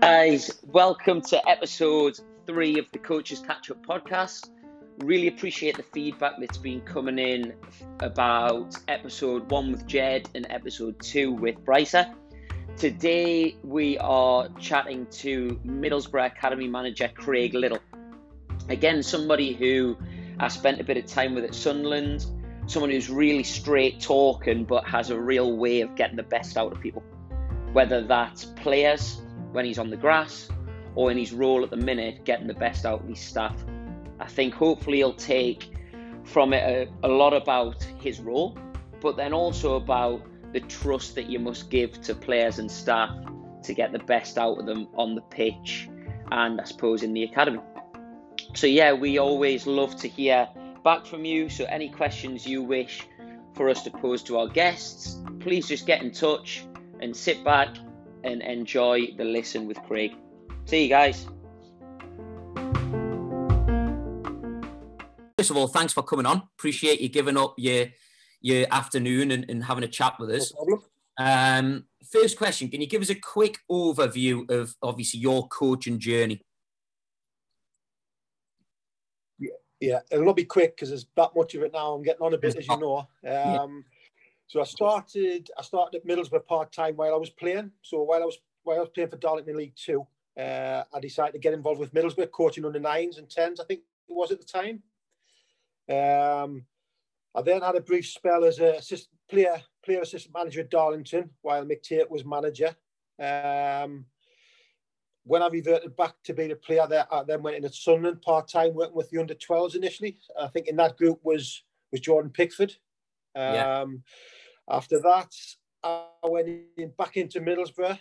Guys, welcome to episode three of the Coaches Catch Up podcast. Really appreciate the feedback that's been coming in about episode one with Jed and episode two with Brycer. Today we are chatting to Middlesbrough Academy manager Craig Little. Again, somebody who I spent a bit of time with at Sunderland, someone who's really straight talking but has a real way of getting the best out of people. Whether that's players when he's on the grass or in his role at the minute, getting the best out of his staff. I think hopefully he'll take from it a, a lot about his role, but then also about the trust that you must give to players and staff to get the best out of them on the pitch and I suppose in the academy. So, yeah, we always love to hear back from you. So, any questions you wish for us to pose to our guests, please just get in touch and sit back and enjoy the listen with Craig. See you guys. First of all, thanks for coming on. Appreciate you giving up your your afternoon and, and having a chat with us. No um, first question: Can you give us a quick overview of obviously your coaching journey? Yeah, it'll not be quick because there's that much of it now. I'm getting on a bit, as you know. Um, yeah. So I started. I started at Middlesbrough part time while I was playing. So while I was while I was playing for Darlington in League Two, uh, I decided to get involved with Middlesbrough, coaching under nines and tens. I think it was at the time. Um, I then had a brief spell as a assistant player, player assistant manager at Darlington while Mick Tait was manager. Um, when I reverted back to being a player, there, I then went in at Sunderland part time, working with the under 12s initially. I think in that group was was Jordan Pickford. Um, yeah. After that, I went in back into Middlesbrough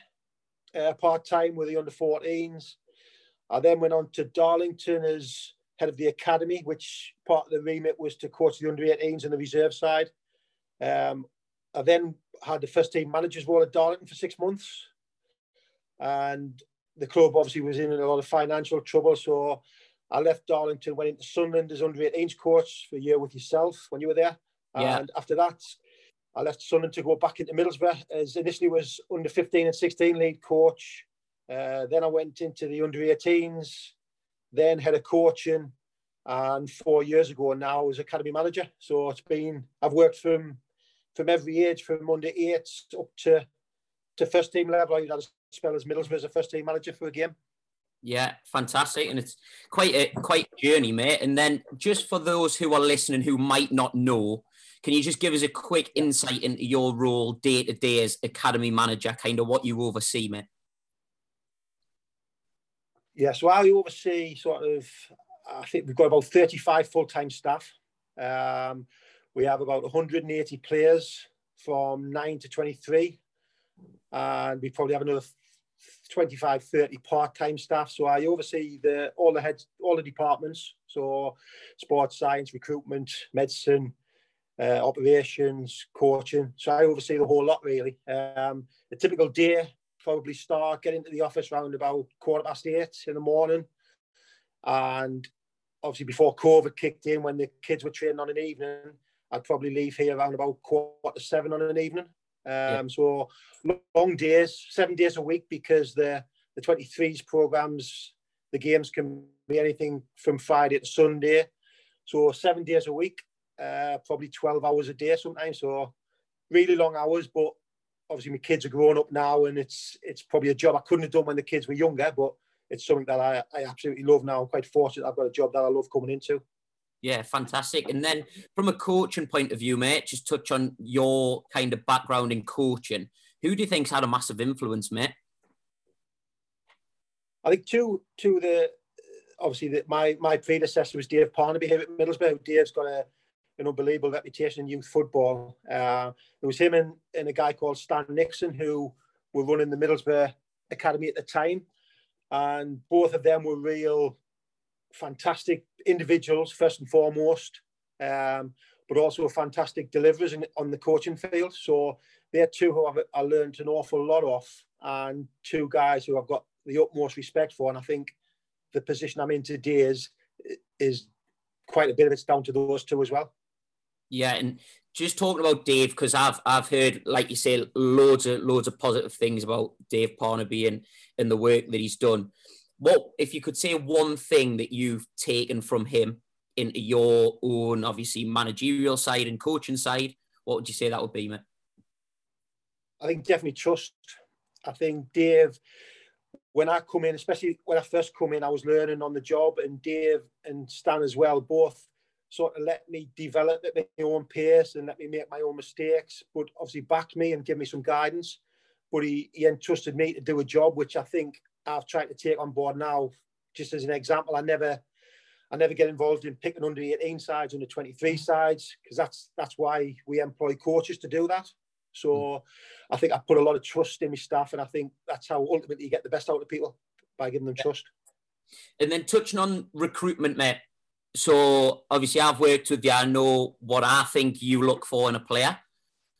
uh, part time with the under 14s. I then went on to Darlington as head of the academy, which part of the remit was to coach the under 18s and the reserve side. Um, I then had the first team managers role at Darlington for six months. And the club obviously was in a lot of financial trouble. So I left Darlington, went into Sunderland as under 18s coach for a year with yourself when you were there. Yeah. And after that, I left Sunderland to go back into Middlesbrough as initially was under 15 and 16 lead coach. Uh, then I went into the under 18s, then head of coaching, and four years ago now was academy manager. So it's been I've worked from from every age, from under eight up to to first team level. I had a spell as Middlesbrough as a first team manager for a game. Yeah, fantastic, and it's quite a quite a journey, mate. And then just for those who are listening who might not know, can you just give us a quick insight into your role day to day as academy manager, kind of what you oversee, mate? Yeah, so I oversee sort of, I think we've got about 35 full time staff. Um, we have about 180 players from 9 to 23. And we probably have another 25, 30 part time staff. So I oversee the all the heads, all the departments. So sports science, recruitment, medicine, uh, operations, coaching. So I oversee the whole lot really. Um, a typical day probably start getting to the office around about quarter past eight in the morning. And obviously before COVID kicked in, when the kids were training on an evening, I'd probably leave here around about quarter to seven on an evening. Um, yeah. So long days, seven days a week, because the the 23s programs, the games can be anything from Friday to Sunday. So seven days a week, uh, probably 12 hours a day sometimes. So really long hours, but obviously my kids are growing up now and it's it's probably a job I couldn't have done when the kids were younger, but it's something that I, I absolutely love now. I'm quite fortunate I've got a job that I love coming into. Yeah, fantastic. And then from a coaching point of view, mate, just touch on your kind of background in coaching. Who do you think's had a massive influence, mate? I think two two the obviously my my predecessor was Dave Parnaby here at Middlesbrough. Dave's got a an unbelievable reputation in youth football. Uh, it was him and, and a guy called Stan Nixon who were running the Middlesbrough Academy at the time. And both of them were real fantastic individuals, first and foremost, um, but also fantastic deliverers in, on the coaching field. So they're two who I've, I learned an awful lot off, and two guys who I've got the utmost respect for. And I think the position I'm in today is, is quite a bit of it's down to those two as well. Yeah, and just talking about Dave because I've I've heard, like you say, loads of loads of positive things about Dave Parnaby and and the work that he's done. What if you could say one thing that you've taken from him into your own, obviously managerial side and coaching side? What would you say that would be, mate? I think definitely trust. I think Dave, when I come in, especially when I first come in, I was learning on the job, and Dave and Stan as well, both sort of let me develop at my own pace and let me make my own mistakes, but obviously backed me and give me some guidance. But he, he entrusted me to do a job, which I think I've tried to take on board now. Just as an example, I never I never get involved in picking under 18 sides, under 23 sides, because that's that's why we employ coaches to do that. So mm. I think I put a lot of trust in my staff, and I think that's how ultimately you get the best out of people by giving them trust. And then touching on recruitment, mate. So obviously, I've worked with you. I know what I think you look for in a player.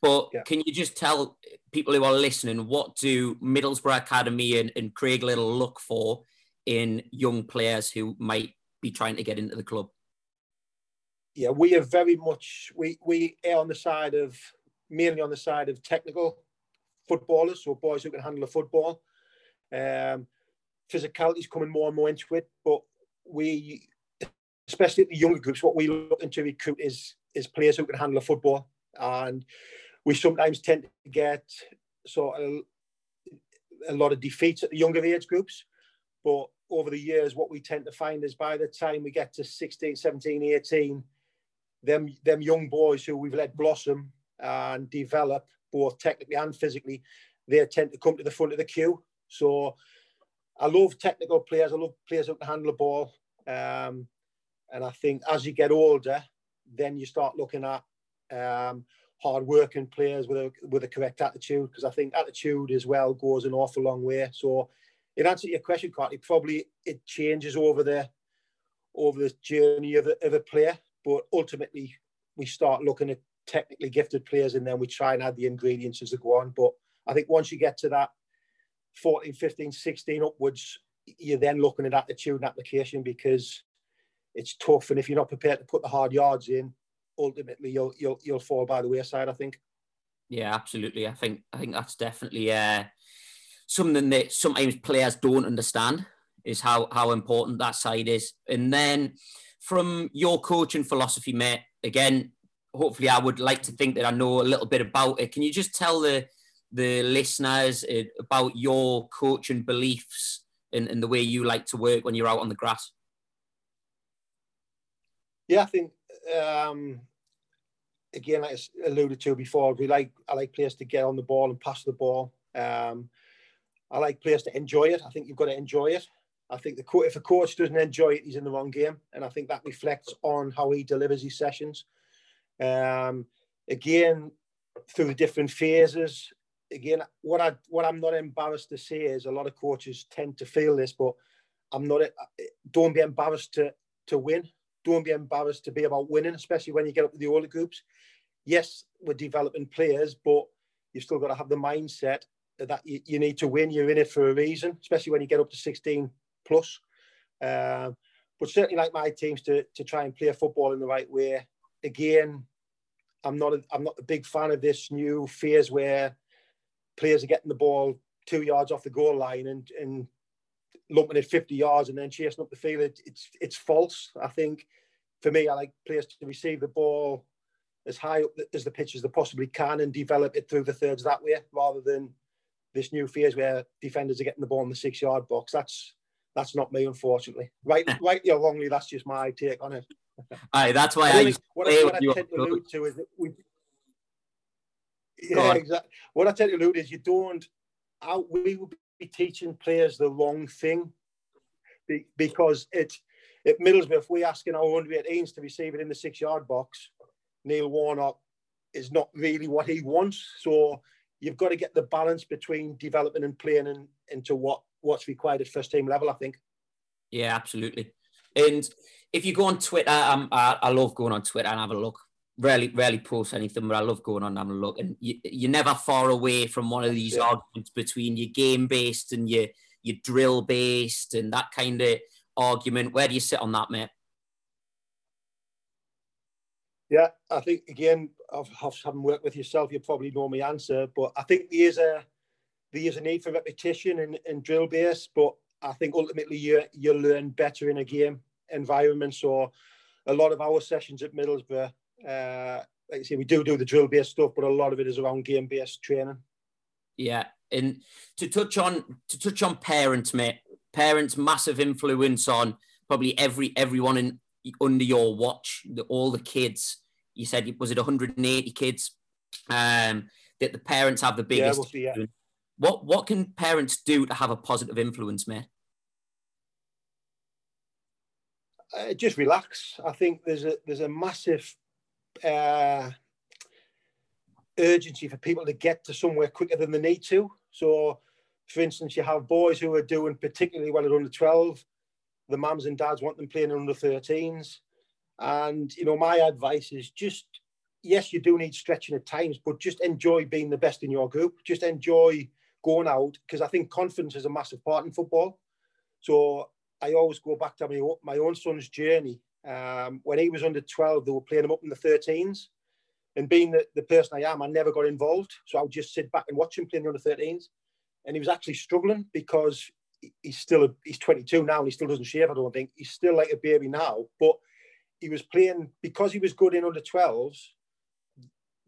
But yeah. can you just tell people who are listening what do Middlesbrough Academy and, and Craig Little look for in young players who might be trying to get into the club? Yeah, we are very much we we are on the side of mainly on the side of technical footballers, so boys who can handle a football. Um, physicality is coming more and more into it, but we especially at the younger groups, what we look to recruit is is players who can handle a football, and we sometimes tend to get sort of a lot of defeats at the younger age groups. But over the years, what we tend to find is by the time we get to 16, 17, 18, them them young boys who we've let blossom and develop both technically and physically, they tend to come to the front of the queue. So I love technical players. I love players who can handle the ball. Um, and I think as you get older, then you start looking at um, hard-working players with a with a correct attitude. Because I think attitude as well goes an awful long way. So, in answer to your question, Carty, probably it changes over the over the journey of a, of a player, but ultimately we start looking at technically gifted players and then we try and add the ingredients as they go on. But I think once you get to that 14, 15, 16 upwards, you're then looking at attitude and application because it's tough. And if you're not prepared to put the hard yards in, ultimately you'll you'll you'll fall by the wayside. I think. Yeah, absolutely. I think I think that's definitely uh, something that sometimes players don't understand is how how important that side is. And then from your coaching philosophy, mate, again, hopefully I would like to think that I know a little bit about it. Can you just tell the the listeners uh, about your coaching beliefs and, and the way you like to work when you're out on the grass? Yeah, I think um, again, like I alluded to before, we like I like players to get on the ball and pass the ball. Um, I like players to enjoy it. I think you've got to enjoy it. I think the if a coach doesn't enjoy it, he's in the wrong game, and I think that reflects on how he delivers his sessions. Um, again, through the different phases. Again, what I what I'm not embarrassed to say is a lot of coaches tend to feel this, but I'm not. Don't be embarrassed to to win don't be embarrassed to be about winning, especially when you get up to the older groups. Yes, we're developing players, but you've still got to have the mindset that you, you need to win. You're in it for a reason, especially when you get up to 16 plus. Um, but certainly, like my teams, to to try and play football in the right way. Again, I'm not a, I'm not a big fan of this new phase where players are getting the ball two yards off the goal line and and lumping it 50 yards and then chasing up the field. It, it's it's false. I think for me, I like players to receive the ball as high up as the pitch as they possibly can and develop it through the thirds that way, rather than this new phase where defenders are getting the ball in the six yard box. That's that's not me, unfortunately. Right, rightly or wrongly, that's just my take on it. Aye, that's why I, I what, I, what I tend to allude to is that we. Yeah, exactly. What I tend to allude is you don't. Out, we will be teaching players the wrong thing because it at Middlesbrough, we're asking our under 18s to receive it in the six yard box, Neil Warnock is not really what he wants. So you've got to get the balance between developing and playing and into what what's required at first team level, I think. Yeah, absolutely. And if you go on Twitter, um, I, I love going on Twitter and have a look. Rarely, rarely post anything, but I love going on and having a look. And you, you're never far away from one of these yeah. arguments between your game based and your your drill based and that kind of argument. Where do you sit on that, mate? Yeah, I think again, I've, having worked with yourself, you probably know my answer, but I think there is a there is a need for repetition and, and drill base, but I think ultimately you you learn better in a game environment. So a lot of our sessions at Middlesbrough, uh, like I say, we do do the drill based stuff, but a lot of it is around game based training. Yeah, and to touch on to touch on parents, mate, parents massive influence on probably every everyone in under your watch, the, all the kids. You said was it 180 kids? Um, that the parents have the biggest. Yeah, yeah. What what can parents do to have a positive influence, mate? Uh, just relax. I think there's a there's a massive uh, urgency for people to get to somewhere quicker than they need to. So, for instance, you have boys who are doing particularly well at under 12. The mums and dads want them playing under 13s. And, you know, my advice is just, yes, you do need stretching at times, but just enjoy being the best in your group. Just enjoy going out because I think confidence is a massive part in football. So I always go back to my, my own son's journey. Um, when he was under 12, they were playing him up in the 13s and being the, the person I am, I never got involved. So I would just sit back and watch him playing the under 13s. And he was actually struggling because he's still a, he's 22 now and he still doesn't shave. I don't think he's still like a baby now, but he was playing because he was good in under 12s.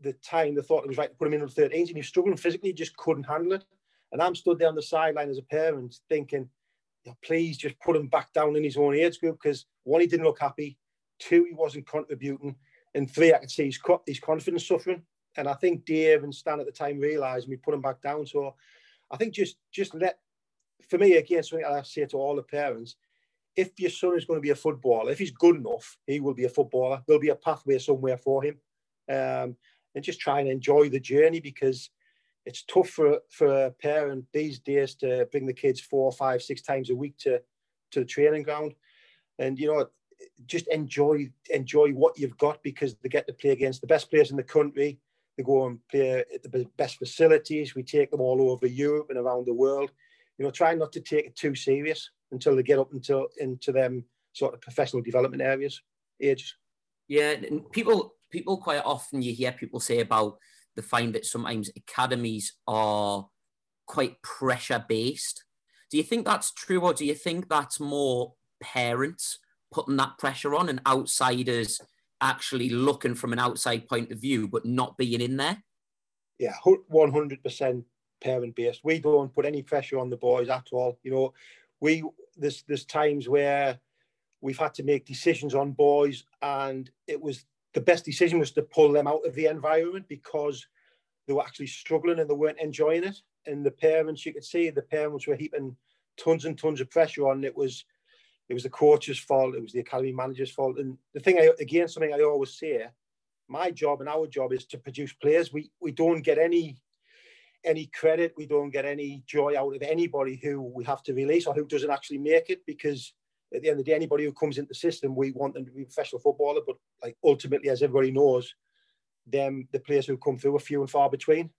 The time they thought it was right to put him in under 13s, and he was struggling physically, just couldn't handle it. And I'm stood there on the sideline as a parent, thinking, please just put him back down in his own age group because one, he didn't look happy, two, he wasn't contributing, and three, I could see his, his confidence suffering. And I think Dave and Stan at the time realised we put him back down. So I think just just let, for me, again, something I say to all the parents, if your son is going to be a footballer, if he's good enough, he will be a footballer. There'll be a pathway somewhere for him. Um, and just try and enjoy the journey because it's tough for, for a parent these days to bring the kids four, five, six times a week to, to the training ground. And, you know, just enjoy enjoy what you've got because they get to play against the best players in the country. They go and play at the best facilities. We take them all over Europe and around the world. You know, try not to take it too serious until they get up until into them sort of professional development areas ages. Yeah, people people quite often you hear people say about the find that sometimes academies are quite pressure based. Do you think that's true, or do you think that's more parents putting that pressure on and outsiders actually looking from an outside point of view, but not being in there? Yeah, 100% parent based. We don't put any pressure on the boys at all. You know, we there's there's times where we've had to make decisions on boys, and it was the best decision was to pull them out of the environment because they were actually struggling and they weren't enjoying it. And the parents, you could see the parents were heaping tons and tons of pressure on. It was it was the coach's fault. It was the academy manager's fault. And the thing, I, again, something I always say, my job and our job is to produce players. We we don't get any any credit. We don't get any joy out of anybody who we have to release or who doesn't actually make it because at the end of the day, anybody who comes into the system, we want them to be professional footballer. But like ultimately, as everybody knows, them the players who come through are few and far between.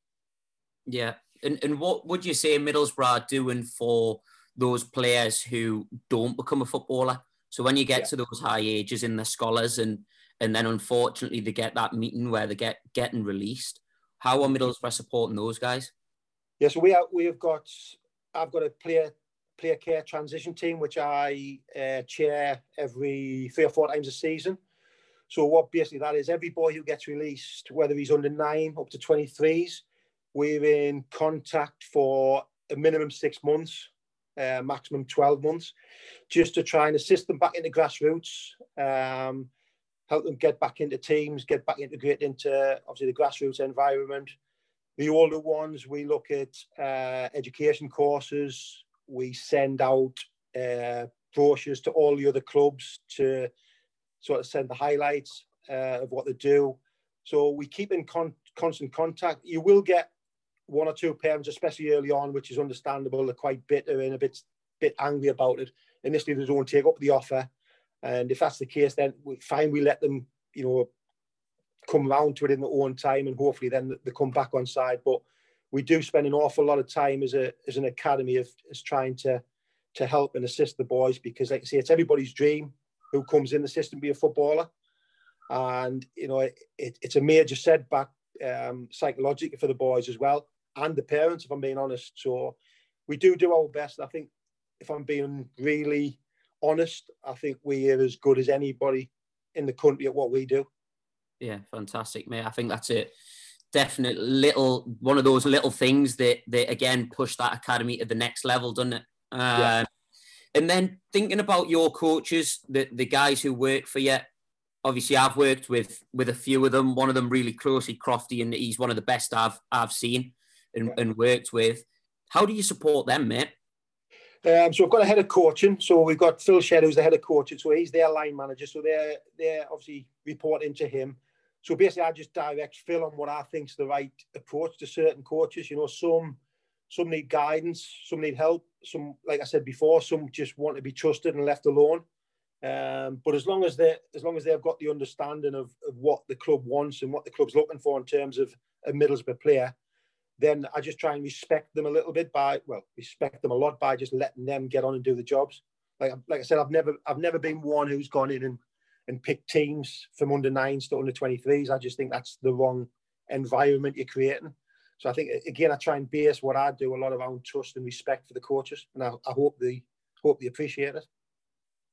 Yeah, and and what would you say Middlesbrough are doing for those players who don't become a footballer? So when you get yeah. to those high ages in the scholars and and then unfortunately they get that meeting where they get getting released, how are Middlesbrough supporting those guys? Yeah, so we are, we have got I've got a player player care transition team which I uh, chair every three or four times a season. So what basically that is, every boy who gets released, whether he's under nine up to 23s, we're in contact for a minimum six months, uh, maximum 12 months, just to try and assist them back into grassroots, um, help them get back into teams, get back integrated into obviously the grassroots environment. The older ones, we look at uh, education courses. We send out uh, brochures to all the other clubs to sort of send the highlights uh, of what they do. So we keep in con- constant contact. You will get one or two parents, especially early on, which is understandable. They're quite bitter and a bit bit angry about it. Initially, they don't take up the offer, and if that's the case, then we fine. We let them, you know, come round to it in their own time, and hopefully then they come back on side. But we do spend an awful lot of time as a as an academy of as trying to to help and assist the boys because, like I say, it's everybody's dream who comes in the system to be a footballer. and you know it, it, it's a major setback um, psychologically for the boys as well and the parents, if I'm being honest. So we do do our best. I think if I'm being really honest, I think we are as good as anybody in the country at what we do. Yeah, fantastic, mate. I think that's it. Definite little one of those little things that that again push that academy to the next level, doesn't it? Um, yeah. And then thinking about your coaches, the the guys who work for you. Obviously, I've worked with with a few of them. One of them really closely, Crofty, and he's one of the best I've I've seen and, and worked with. How do you support them, mate? Um, so we've got a head of coaching. So we've got Phil Shed, who's the head of coaching. So he's their line manager. So they're they're obviously reporting to him. So basically, I just direct Phil on what I think's the right approach to certain coaches. You know, some some need guidance, some need help. Some, like I said before, some just want to be trusted and left alone. Um, but as long as they as long as they've got the understanding of, of what the club wants and what the club's looking for in terms of a Middlesbrough player, then I just try and respect them a little bit by well, respect them a lot by just letting them get on and do the jobs. Like like I said, I've never I've never been one who's gone in and and picked teams from under nines to under 23s. I just think that's the wrong environment you're creating. So I think again, I try and base what I do a lot around trust and respect for the coaches, and I, I hope they hope they appreciate it.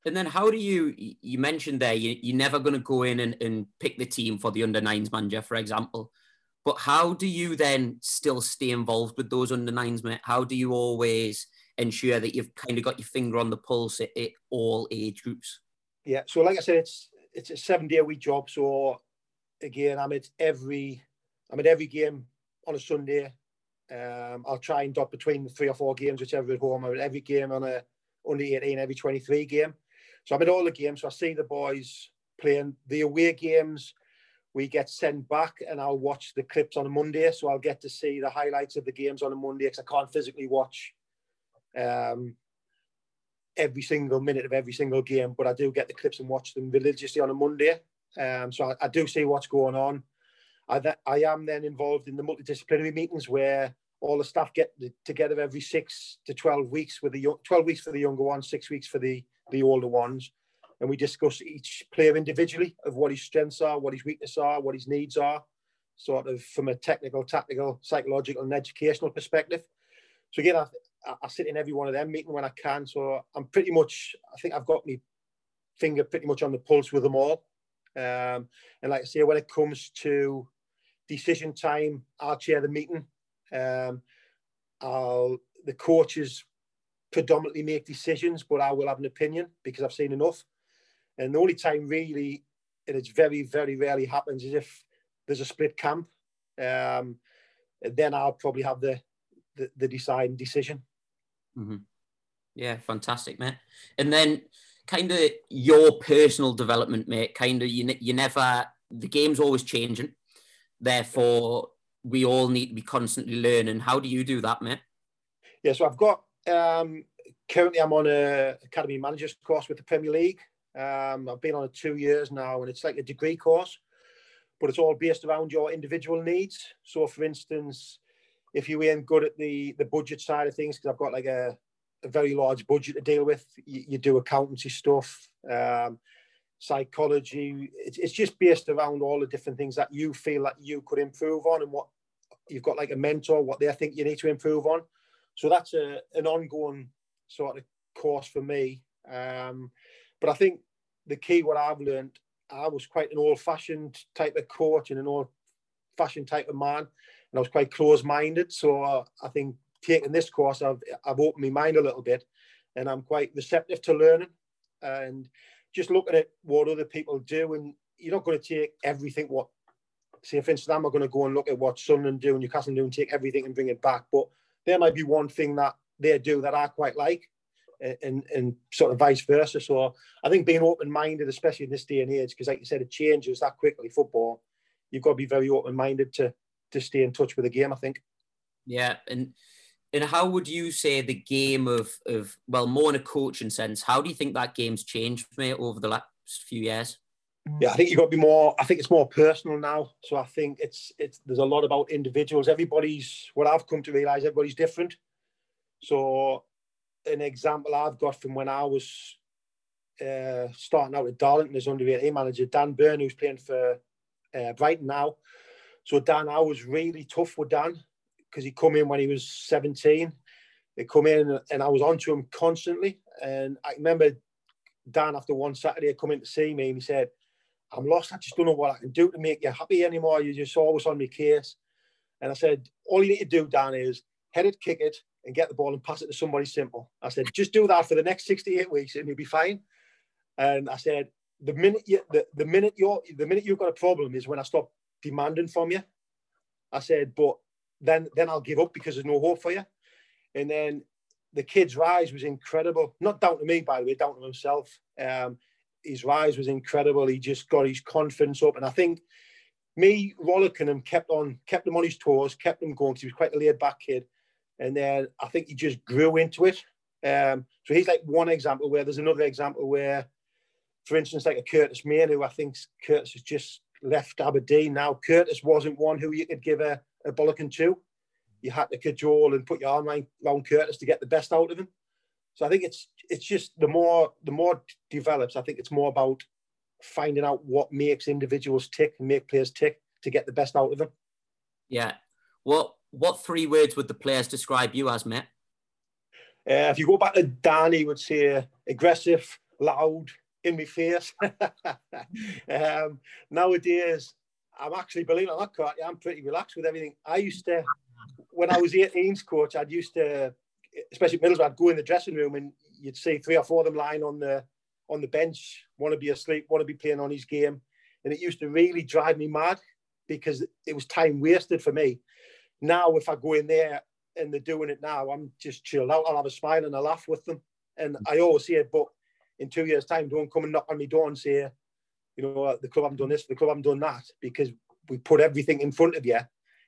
And then how do you you mentioned there you, you're never going to go in and, and pick the team for the under nines manager, for example. But how do you then still stay involved with those under nines, mate? How do you always ensure that you've kind of got your finger on the pulse at, at all age groups? Yeah, so like I said, it's it's a seven day a week job. So again, I'm at every I'm at every game on a Sunday. Um, I'll try and dot between three or four games, whichever at home. I'm at every game on a under 18, every 23 game. So I'm at all the games. So I see the boys playing the away games we get sent back and I'll watch the clips on a Monday. So I'll get to see the highlights of the games on a Monday because I can't physically watch um, every single minute of every single game, but I do get the clips and watch them religiously on a Monday. Um, so I, I, do see what's going on. I, th- I am then involved in the multidisciplinary meetings where all the staff get together every six to 12 weeks with the young, 12 weeks for the younger ones, six weeks for the, the older ones and we discuss each player individually of what his strengths are, what his weaknesses are, what his needs are, sort of from a technical, tactical, psychological, and educational perspective. So again, I, I sit in every one of them meeting when I can. So I'm pretty much, I think I've got my finger pretty much on the pulse with them all. Um, and like I say, when it comes to decision time, I'll chair the meeting. Um, I'll the coaches predominantly make decisions, but I will have an opinion because I've seen enough. And the only time really, and it's very, very rarely happens, is if there's a split camp. Um, then I'll probably have the the, the deciding decision. Mm-hmm. Yeah, fantastic, mate. And then kind of your personal development, mate. Kind of you you never the game's always changing. Therefore, we all need to be constantly learning. How do you do that, mate? Yeah, so I've got um, currently I'm on a academy managers course with the Premier League. Um, I've been on it two years now, and it's like a degree course, but it's all based around your individual needs. So, for instance, if you ain't good at the the budget side of things, because I've got like a, a very large budget to deal with, you, you do accountancy stuff, um, psychology. It's, it's just based around all the different things that you feel that you could improve on, and what you've got like a mentor, what they think you need to improve on. So that's a an ongoing sort of course for me. Um, but I think the key, what I've learned, I was quite an old fashioned type of coach and an old fashioned type of man. And I was quite close minded. So uh, I think taking this course, I've, I've opened my mind a little bit and I'm quite receptive to learning and just looking at what other people do. And you're not going to take everything what, say, for instance, I'm going to go and look at what Sunderland do and Newcastle do and take everything and bring it back. But there might be one thing that they do that I quite like and, and sort of vice versa. So I think being open minded, especially in this day and age, because like you said, it changes that quickly. Football, you've got to be very open minded to to stay in touch with the game. I think. Yeah, and and how would you say the game of of well, more in a coaching sense? How do you think that game's changed, mate, over the last few years? Yeah, I think you've got to be more. I think it's more personal now. So I think it's it's there's a lot about individuals. Everybody's what I've come to realize. Everybody's different. So an example I've got from when I was uh, starting out with Darlington as under 18 manager, Dan Burn, who's playing for uh, Brighton now. So Dan, I was really tough with Dan because he come in when he was 17. They come in and I was on to him constantly. And I remember Dan after one Saturday coming to see me and he said, I'm lost. I just don't know what I can do to make you happy anymore. You're just always on my case. And I said, all you need to do, Dan, is head it, kick it, and get the ball and pass it to somebody simple. I said, just do that for the next 68 weeks and you'll be fine. And I said, the minute you the, the minute you're the minute you've got a problem is when I stop demanding from you. I said, but then then I'll give up because there's no hope for you. And then the kid's rise was incredible. Not down to me, by the way, down to himself. Um, his rise was incredible. He just got his confidence up, and I think me rollicking him kept on kept him on his toes, kept him going because he was quite a laid back kid. And then I think he just grew into it. Um, so he's like one example where there's another example where, for instance, like a Curtis Main, who I think Curtis has just left Aberdeen now. Curtis wasn't one who you could give a, a bollocking to. You had to cajole and put your arm around Curtis to get the best out of him. So I think it's it's just the more the more develops, I think it's more about finding out what makes individuals tick and make players tick to get the best out of them. Yeah. What what three words would the players describe you as, mate? Uh, if you go back to Danny, would say aggressive, loud, in my face. um, nowadays, I'm actually, believe or not, I'm pretty relaxed with everything. I used to, when I was 18's coach, I'd used to, especially Middlesbrough, I'd go in the dressing room and you'd see three or four of them lying on the on the bench, want to be asleep, want to be playing on his game. And it used to really drive me mad because it was time wasted for me. Now, if I go in there and they're doing it now, I'm just chilled out. I'll have a smile and a laugh with them. And I always say it, but in two years' time, don't come and knock on my door and say, you know, the club haven't done this, the club haven't done that, because we put everything in front of you,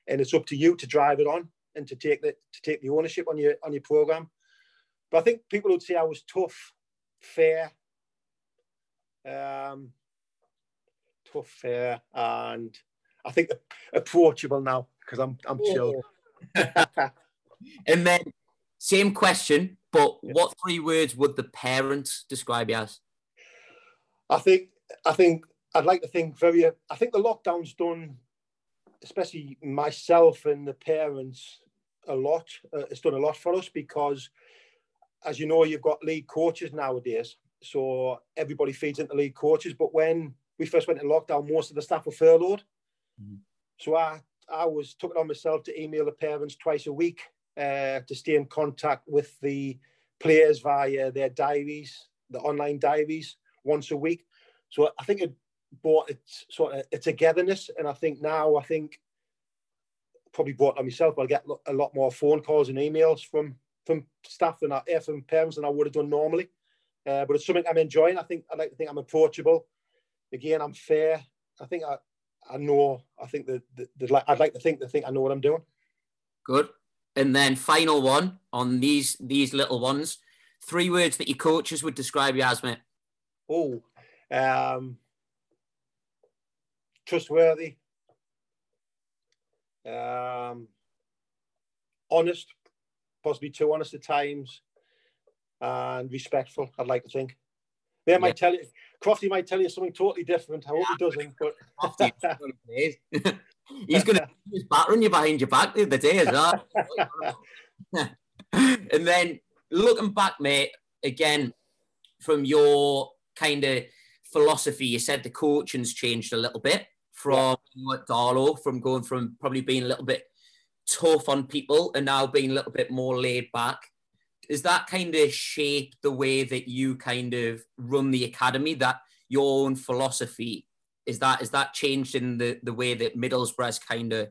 and it's up to you to drive it on and to take the to take the ownership on your on your program. But I think people would say I was tough, fair, um, tough, fair, and I think approachable now because I'm I'm chilled. and then same question, but what three words would the parents describe you as? I think I think I'd like to think very. I think the lockdown's done, especially myself and the parents, a lot. Uh, it's done a lot for us because, as you know, you've got lead coaches nowadays, so everybody feeds into lead coaches. But when we first went in lockdown, most of the staff were furloughed. Mm-hmm. So I I was took it on myself to email the parents twice a week uh, to stay in contact with the players via their diaries, the online diaries, once a week. So I think it brought it sort of a togetherness, and I think now I think probably brought on myself. I'll get a lot more phone calls and emails from from staff and uh, from parents than I would have done normally. Uh, but it's something I'm enjoying. I think I like to think I'm approachable. Again, I'm fair. I think I, I know. I think that, that, I'd like to think that think I know what I'm doing. Good. And then final one on these these little ones. Three words that your coaches would describe you as, mate. Oh, um, trustworthy, um, honest, possibly too honest at times, and respectful. I'd like to think. They yeah. might tell you, Crofty might tell you something totally different. I hope he doesn't. But He's going to use battering you behind your back the other day as well. and then looking back, mate, again, from your kind of philosophy, you said the coaching's changed a little bit from yeah. Darlo, from going from probably being a little bit tough on people and now being a little bit more laid back. Is that kind of shape the way that you kind of run the academy, that your own philosophy is that is that changed in the the way that Middlesbrough's kind of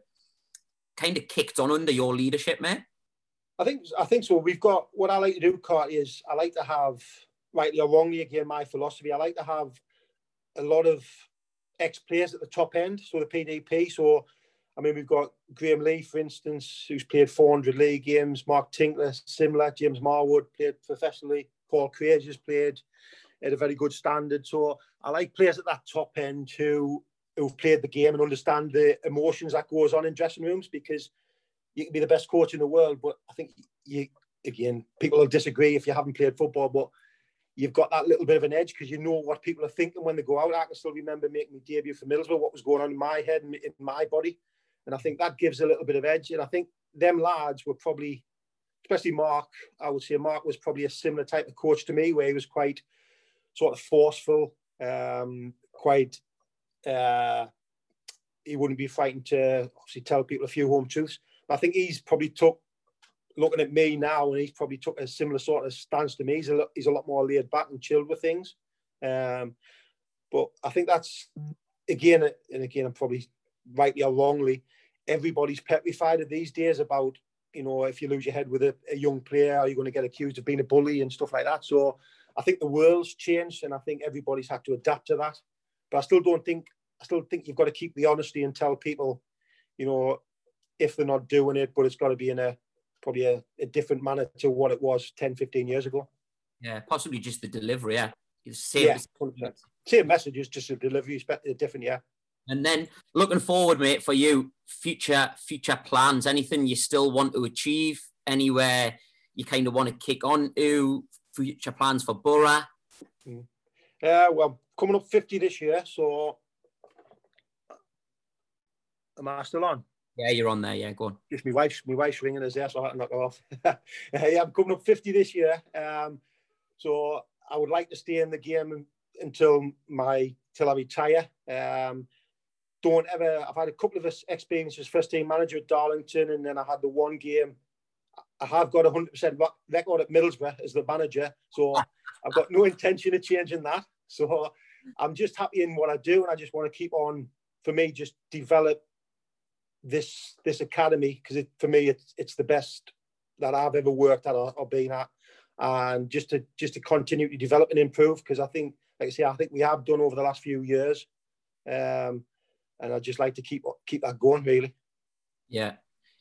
kind of kicked on under your leadership, mate? I think I think so. We've got what I like to do, Carty, is I like to have rightly or wrongly again my philosophy. I like to have a lot of ex players at the top end, so the PDP. So I mean, we've got Graeme Lee, for instance, who's played 400 league games. Mark Tinkler, similar. James Marwood played professionally. Paul Craig has played at a very good standard. So I like players at that top end who who've played the game and understand the emotions that goes on in dressing rooms because you can be the best coach in the world, but I think you again people will disagree if you haven't played football, but you've got that little bit of an edge because you know what people are thinking when they go out. I can still remember making my debut for Middlesbrough, what was going on in my head and in my body. And I think that gives a little bit of edge. And I think them lads were probably, especially Mark, I would say Mark was probably a similar type of coach to me, where he was quite sort of forceful, um, quite, uh, he wouldn't be frightened to obviously tell people a few home truths. But I think he's probably took looking at me now, and he's probably took a similar sort of stance to me. He's a lot, he's a lot more laid back and chilled with things. Um, but I think that's again and again, I'm probably rightly or wrongly, everybody's petrified of these days about you know if you lose your head with a, a young player, are you going to get accused of being a bully and stuff like that? So I think the world's changed, and I think everybody's had to adapt to that. But I still don't think I still think you've got to keep the honesty and tell people, you know, if they're not doing it, but it's got to be in a probably a, a, different manner to what it was 10, 15 years ago. Yeah, possibly just the delivery. Yeah, same, yeah, same messages, just the delivery is different. Yeah. And then looking forward, mate, for you, future future plans. Anything you still want to achieve? Anywhere you kind of want to kick on to? Future plans for Borough? Mm. Uh, well, coming up 50 this year, so am I still on? Yeah, you're on there. Yeah, go on. Just my wife's my wife's ringing us there, so I had to knock her off. yeah, I'm coming up 50 this year. Um, so I would like to stay in the game until my till I retire. Um, don't ever. I've had a couple of experiences first team manager at Darlington, and then I had the one game. I have got a hundred percent record at Middlesbrough as the manager, so I've got no intention of changing that. So I'm just happy in what I do, and I just want to keep on. For me, just develop this this academy because for me it's it's the best that I've ever worked at or, or been at, and just to just to continue to develop and improve because I think, like I say, I think we have done over the last few years, um, and I'd just like to keep keep that going really. Yeah,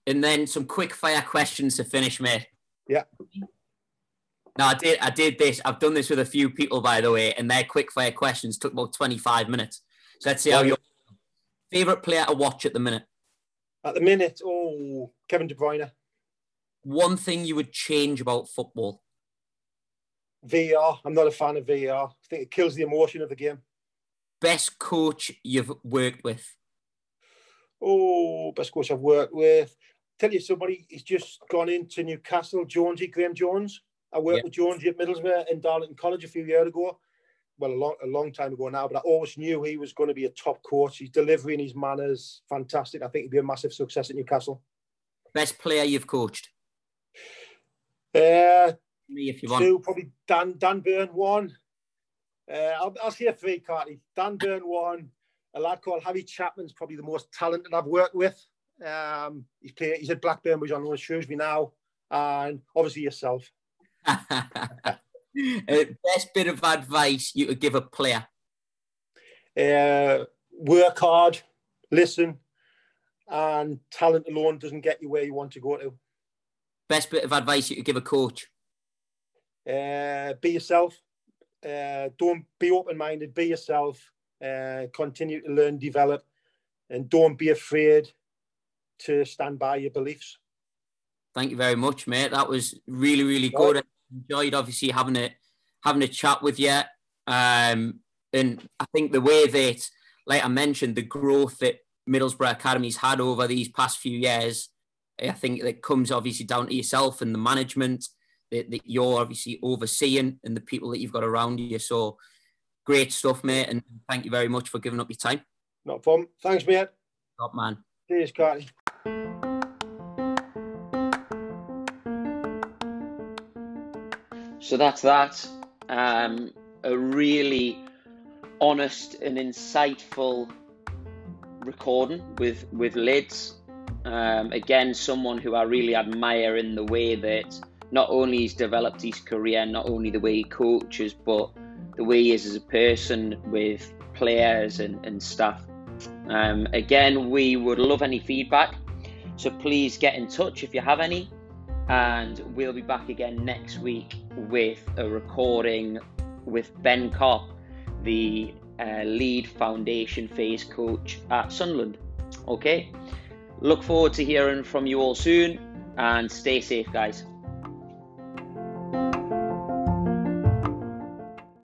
and then some quick fire questions to finish, mate. Yeah. No, I did. I did this. I've done this with a few people, by the way, and their quick fire questions took about twenty five minutes. So let's see how your favorite player to watch at the minute. At the minute, oh, Kevin De Bruyne. One thing you would change about football? VR. I'm not a fan of VR. I think it kills the emotion of the game. Best coach you've worked with? Oh, best coach I've worked with. Tell you somebody, he's just gone into Newcastle, Jonesy, Graeme Jones. I worked with Jonesy at Middlesbrough in Darlington College a few years ago well, a long, a long time ago now, but I always knew he was going to be a top coach. His delivery and his manners, fantastic. I think he'd be a massive success at Newcastle. Best player you've coached? Uh, Me, if you want. Two, probably Dan, Dan Burn, one. Uh, I'll, I'll say three, Carty. Dan Burn, one. A lad called Harry Chapman's probably the most talented I've worked with. Um, he's, played, he's at Blackburn, which I know Shrewsbury now. And obviously yourself. uh, best bit of advice you could give a player? Uh, work hard, listen, and talent alone doesn't get you where you want to go to. Best bit of advice you could give a coach? Uh, be yourself. Uh, don't be open-minded. Be yourself. Uh, continue to learn, develop, and don't be afraid to stand by your beliefs. Thank you very much, mate. That was really, really good I enjoyed obviously having a having a chat with you. Um, and I think the way that, like I mentioned, the growth that Middlesbrough Academy's had over these past few years, I think that comes obviously down to yourself and the management that, that you're obviously overseeing and the people that you've got around you. So great stuff, mate. And thank you very much for giving up your time. Not problem. Thanks, mate. Top man. Cheers, Carly. So that's that. Um, a really honest and insightful recording with with Lids. Um, again, someone who I really admire in the way that not only he's developed his career, not only the way he coaches, but the way he is as a person with players and, and staff. Um, again, we would love any feedback, so please get in touch if you have any and we'll be back again next week with a recording with Ben Kopp, the uh, lead foundation phase coach at Sunderland. Okay, look forward to hearing from you all soon and stay safe, guys.